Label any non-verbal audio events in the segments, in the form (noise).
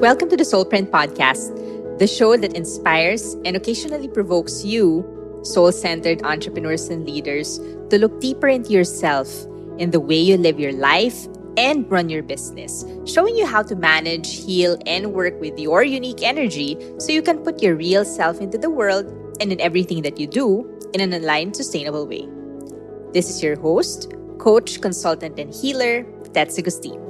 Welcome to the Soulprint Podcast, the show that inspires and occasionally provokes you, soul centered entrepreneurs and leaders, to look deeper into yourself in the way you live your life and run your business, showing you how to manage, heal, and work with your unique energy so you can put your real self into the world and in everything that you do in an aligned, sustainable way. This is your host, coach, consultant, and healer, Tets Agustin.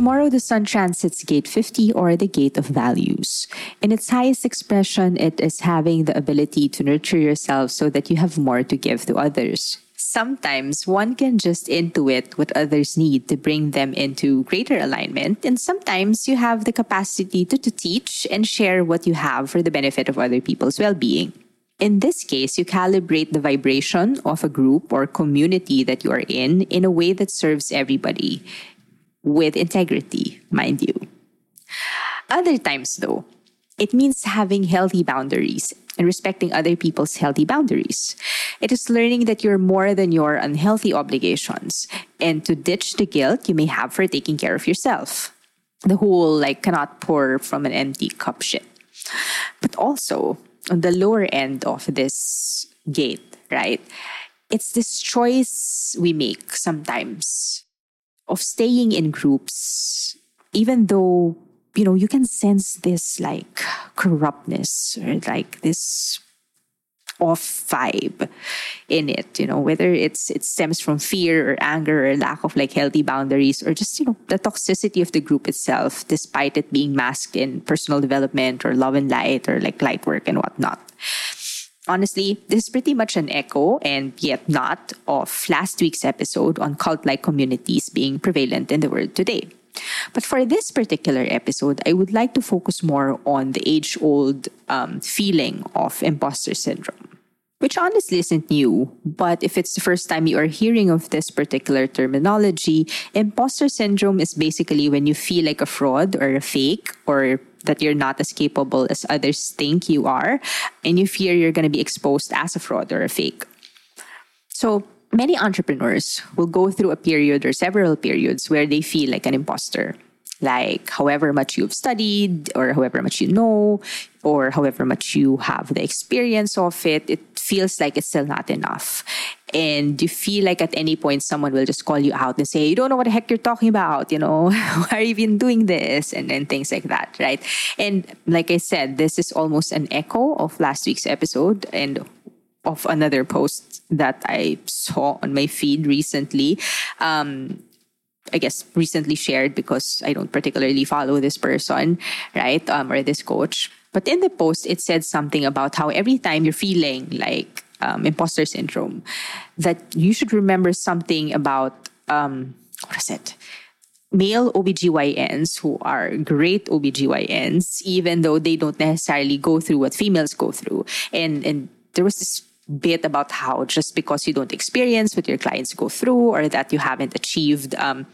Tomorrow, the sun transits gate 50 or the gate of values. In its highest expression, it is having the ability to nurture yourself so that you have more to give to others. Sometimes one can just intuit what others need to bring them into greater alignment, and sometimes you have the capacity to, to teach and share what you have for the benefit of other people's well being. In this case, you calibrate the vibration of a group or community that you are in in a way that serves everybody with integrity, mind you. Other times, though, it means having healthy boundaries and respecting other people's healthy boundaries. It is learning that you're more than your unhealthy obligations and to ditch the guilt you may have for taking care of yourself. The whole, like, cannot pour from an empty cup shit. But also, on the lower end of this gate, right? It's this choice we make sometimes of staying in groups, even though, you know, you can sense this like corruptness or like this off vibe in it you know whether it's it stems from fear or anger or lack of like healthy boundaries or just you know the toxicity of the group itself despite it being masked in personal development or love and light or like light work and whatnot Honestly, this is pretty much an echo and yet not of last week's episode on cult like communities being prevalent in the world today. But for this particular episode, I would like to focus more on the age old um, feeling of imposter syndrome which honestly isn't new. But if it's the first time you are hearing of this particular terminology, imposter syndrome is basically when you feel like a fraud or a fake or that you're not as capable as others think you are, and you fear you're going to be exposed as a fraud or a fake. So, many entrepreneurs will go through a period or several periods where they feel like an imposter. Like, however much you've studied, or however much you know, or however much you have the experience of it, it feels like it's still not enough and you feel like at any point someone will just call you out and say, You don't know what the heck you're talking about, you know, (laughs) why are you even doing this? And then things like that, right? And like I said, this is almost an echo of last week's episode and of another post that I saw on my feed recently. Um, I guess recently shared because I don't particularly follow this person, right? Um, or this coach. But in the post, it said something about how every time you're feeling like um, imposter syndrome, that you should remember something about um, what is it? Male OBGYNs who are great OBGYNs, even though they don't necessarily go through what females go through. And and there was this bit about how just because you don't experience what your clients go through or that you haven't achieved um,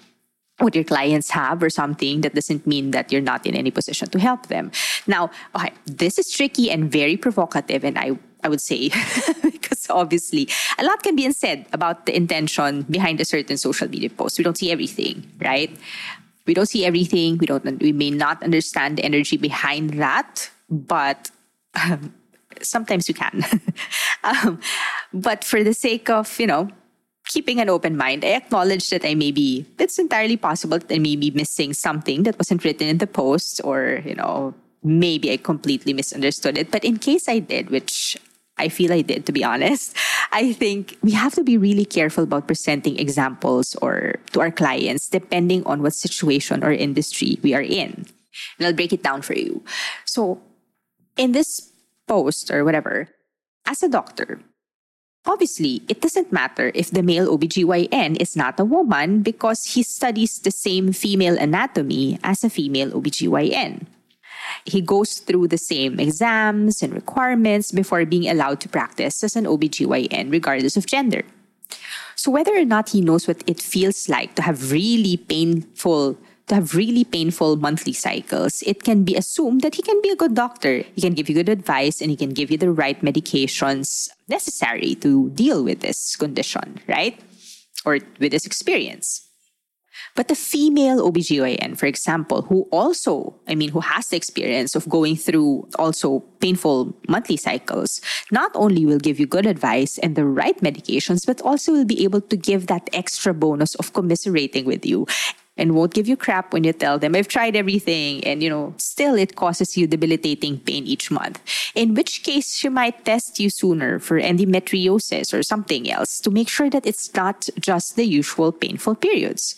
what your clients have or something, that doesn't mean that you're not in any position to help them. Now, okay, this is tricky and very provocative, and I I would say, (laughs) because obviously a lot can be said about the intention behind a certain social media post. We don't see everything, right? We don't see everything. We don't. We may not understand the energy behind that, but um, (laughs) sometimes we can. (laughs) um, but for the sake of you know keeping an open mind, I acknowledge that I may be, it's entirely possible that I may be missing something that wasn't written in the post or, you know, maybe I completely misunderstood it. But in case I did, which I feel I did, to be honest, (laughs) I think we have to be really careful about presenting examples or to our clients depending on what situation or industry we are in. And I'll break it down for you. So in this post or whatever, as a doctor, Obviously, it doesn't matter if the male OBGYN is not a woman because he studies the same female anatomy as a female OBGYN. He goes through the same exams and requirements before being allowed to practice as an OBGYN, regardless of gender. So, whether or not he knows what it feels like to have really painful to have really painful monthly cycles, it can be assumed that he can be a good doctor. He can give you good advice and he can give you the right medications necessary to deal with this condition, right? or with this experience. But the female OBGYN, for example, who also, I mean, who has the experience of going through also painful monthly cycles, not only will give you good advice and the right medications, but also will be able to give that extra bonus of commiserating with you and won't give you crap when you tell them I've tried everything and you know still it causes you debilitating pain each month in which case she might test you sooner for endometriosis or something else to make sure that it's not just the usual painful periods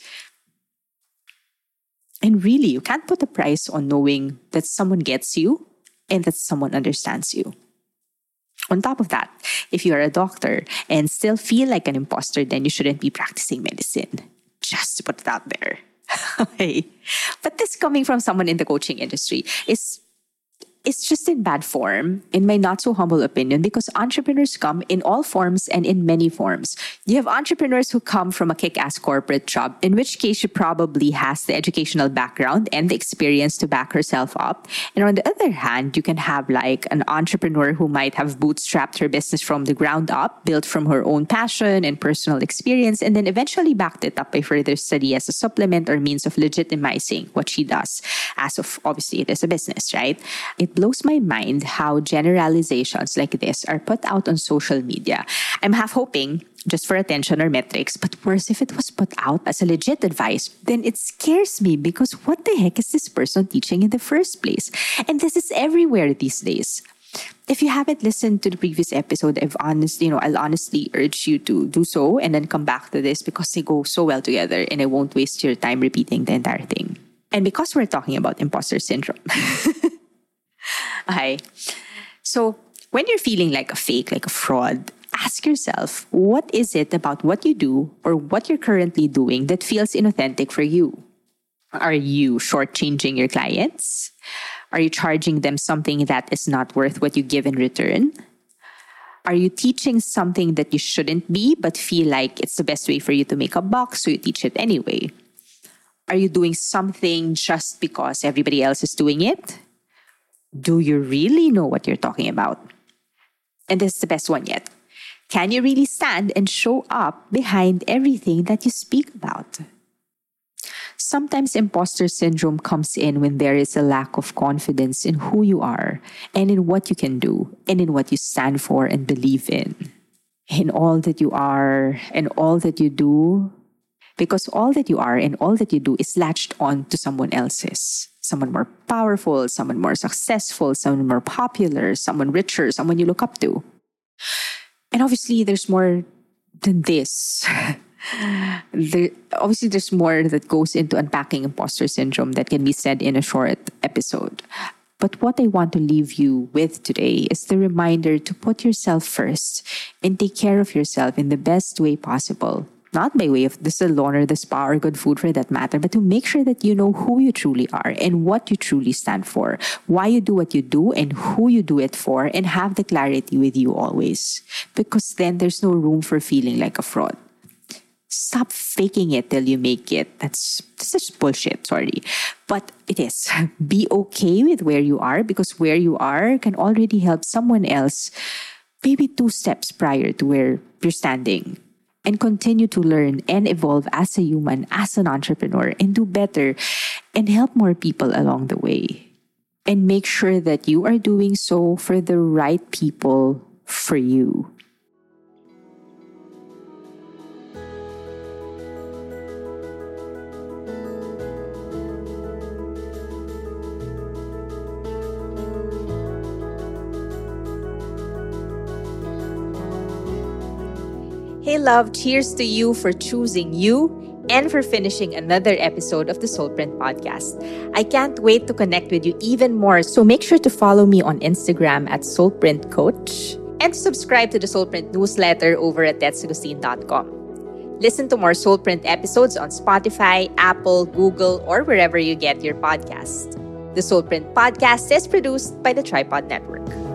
and really, you can't put a price on knowing that someone gets you and that someone understands you. On top of that, if you are a doctor and still feel like an imposter, then you shouldn't be practicing medicine. Just to put it out there. (laughs) But this coming from someone in the coaching industry is it's just in bad form, in my not so humble opinion, because entrepreneurs come in all forms and in many forms. You have entrepreneurs who come from a kick ass corporate job, in which case she probably has the educational background and the experience to back herself up. And on the other hand, you can have like an entrepreneur who might have bootstrapped her business from the ground up, built from her own passion and personal experience, and then eventually backed it up by further study as a supplement or means of legitimizing what she does. As of obviously, it is a business, right? It blows my mind how generalizations like this are put out on social media. I'm half hoping just for attention or metrics, but worse if it was put out as a legit advice, then it scares me because what the heck is this person teaching in the first place? And this is everywhere these days. If you haven't listened to the previous episode, I've honestly, you know, I'll honestly urge you to do so and then come back to this because they go so well together and I won't waste your time repeating the entire thing. And because we're talking about imposter syndrome, (laughs) Okay. So when you're feeling like a fake, like a fraud, ask yourself what is it about what you do or what you're currently doing that feels inauthentic for you? Are you shortchanging your clients? Are you charging them something that is not worth what you give in return? Are you teaching something that you shouldn't be, but feel like it's the best way for you to make a buck, so you teach it anyway? Are you doing something just because everybody else is doing it? Do you really know what you're talking about? And this is the best one yet. Can you really stand and show up behind everything that you speak about? Sometimes imposter syndrome comes in when there is a lack of confidence in who you are and in what you can do and in what you stand for and believe in. In all that you are and all that you do, because all that you are and all that you do is latched on to someone else's someone more powerful, someone more successful, someone more popular, someone richer, someone you look up to. And obviously, there's more than this. (laughs) there, obviously, there's more that goes into unpacking imposter syndrome that can be said in a short episode. But what I want to leave you with today is the reminder to put yourself first and take care of yourself in the best way possible not by way of the salon or the spa or good food for that matter, but to make sure that you know who you truly are and what you truly stand for, why you do what you do and who you do it for, and have the clarity with you always. Because then there's no room for feeling like a fraud. Stop faking it till you make it. That's, that's just bullshit, sorry. But it is. (laughs) Be okay with where you are because where you are can already help someone else maybe two steps prior to where you're standing and continue to learn and evolve as a human, as an entrepreneur, and do better and help more people along the way. And make sure that you are doing so for the right people for you. Hey, love, cheers to you for choosing you and for finishing another episode of the Soulprint podcast. I can't wait to connect with you even more, so make sure to follow me on Instagram at Soulprint Coach and subscribe to the Soulprint newsletter over at tetsagustin.com. Listen to more Soulprint episodes on Spotify, Apple, Google, or wherever you get your podcast. The Soulprint podcast is produced by the Tripod Network.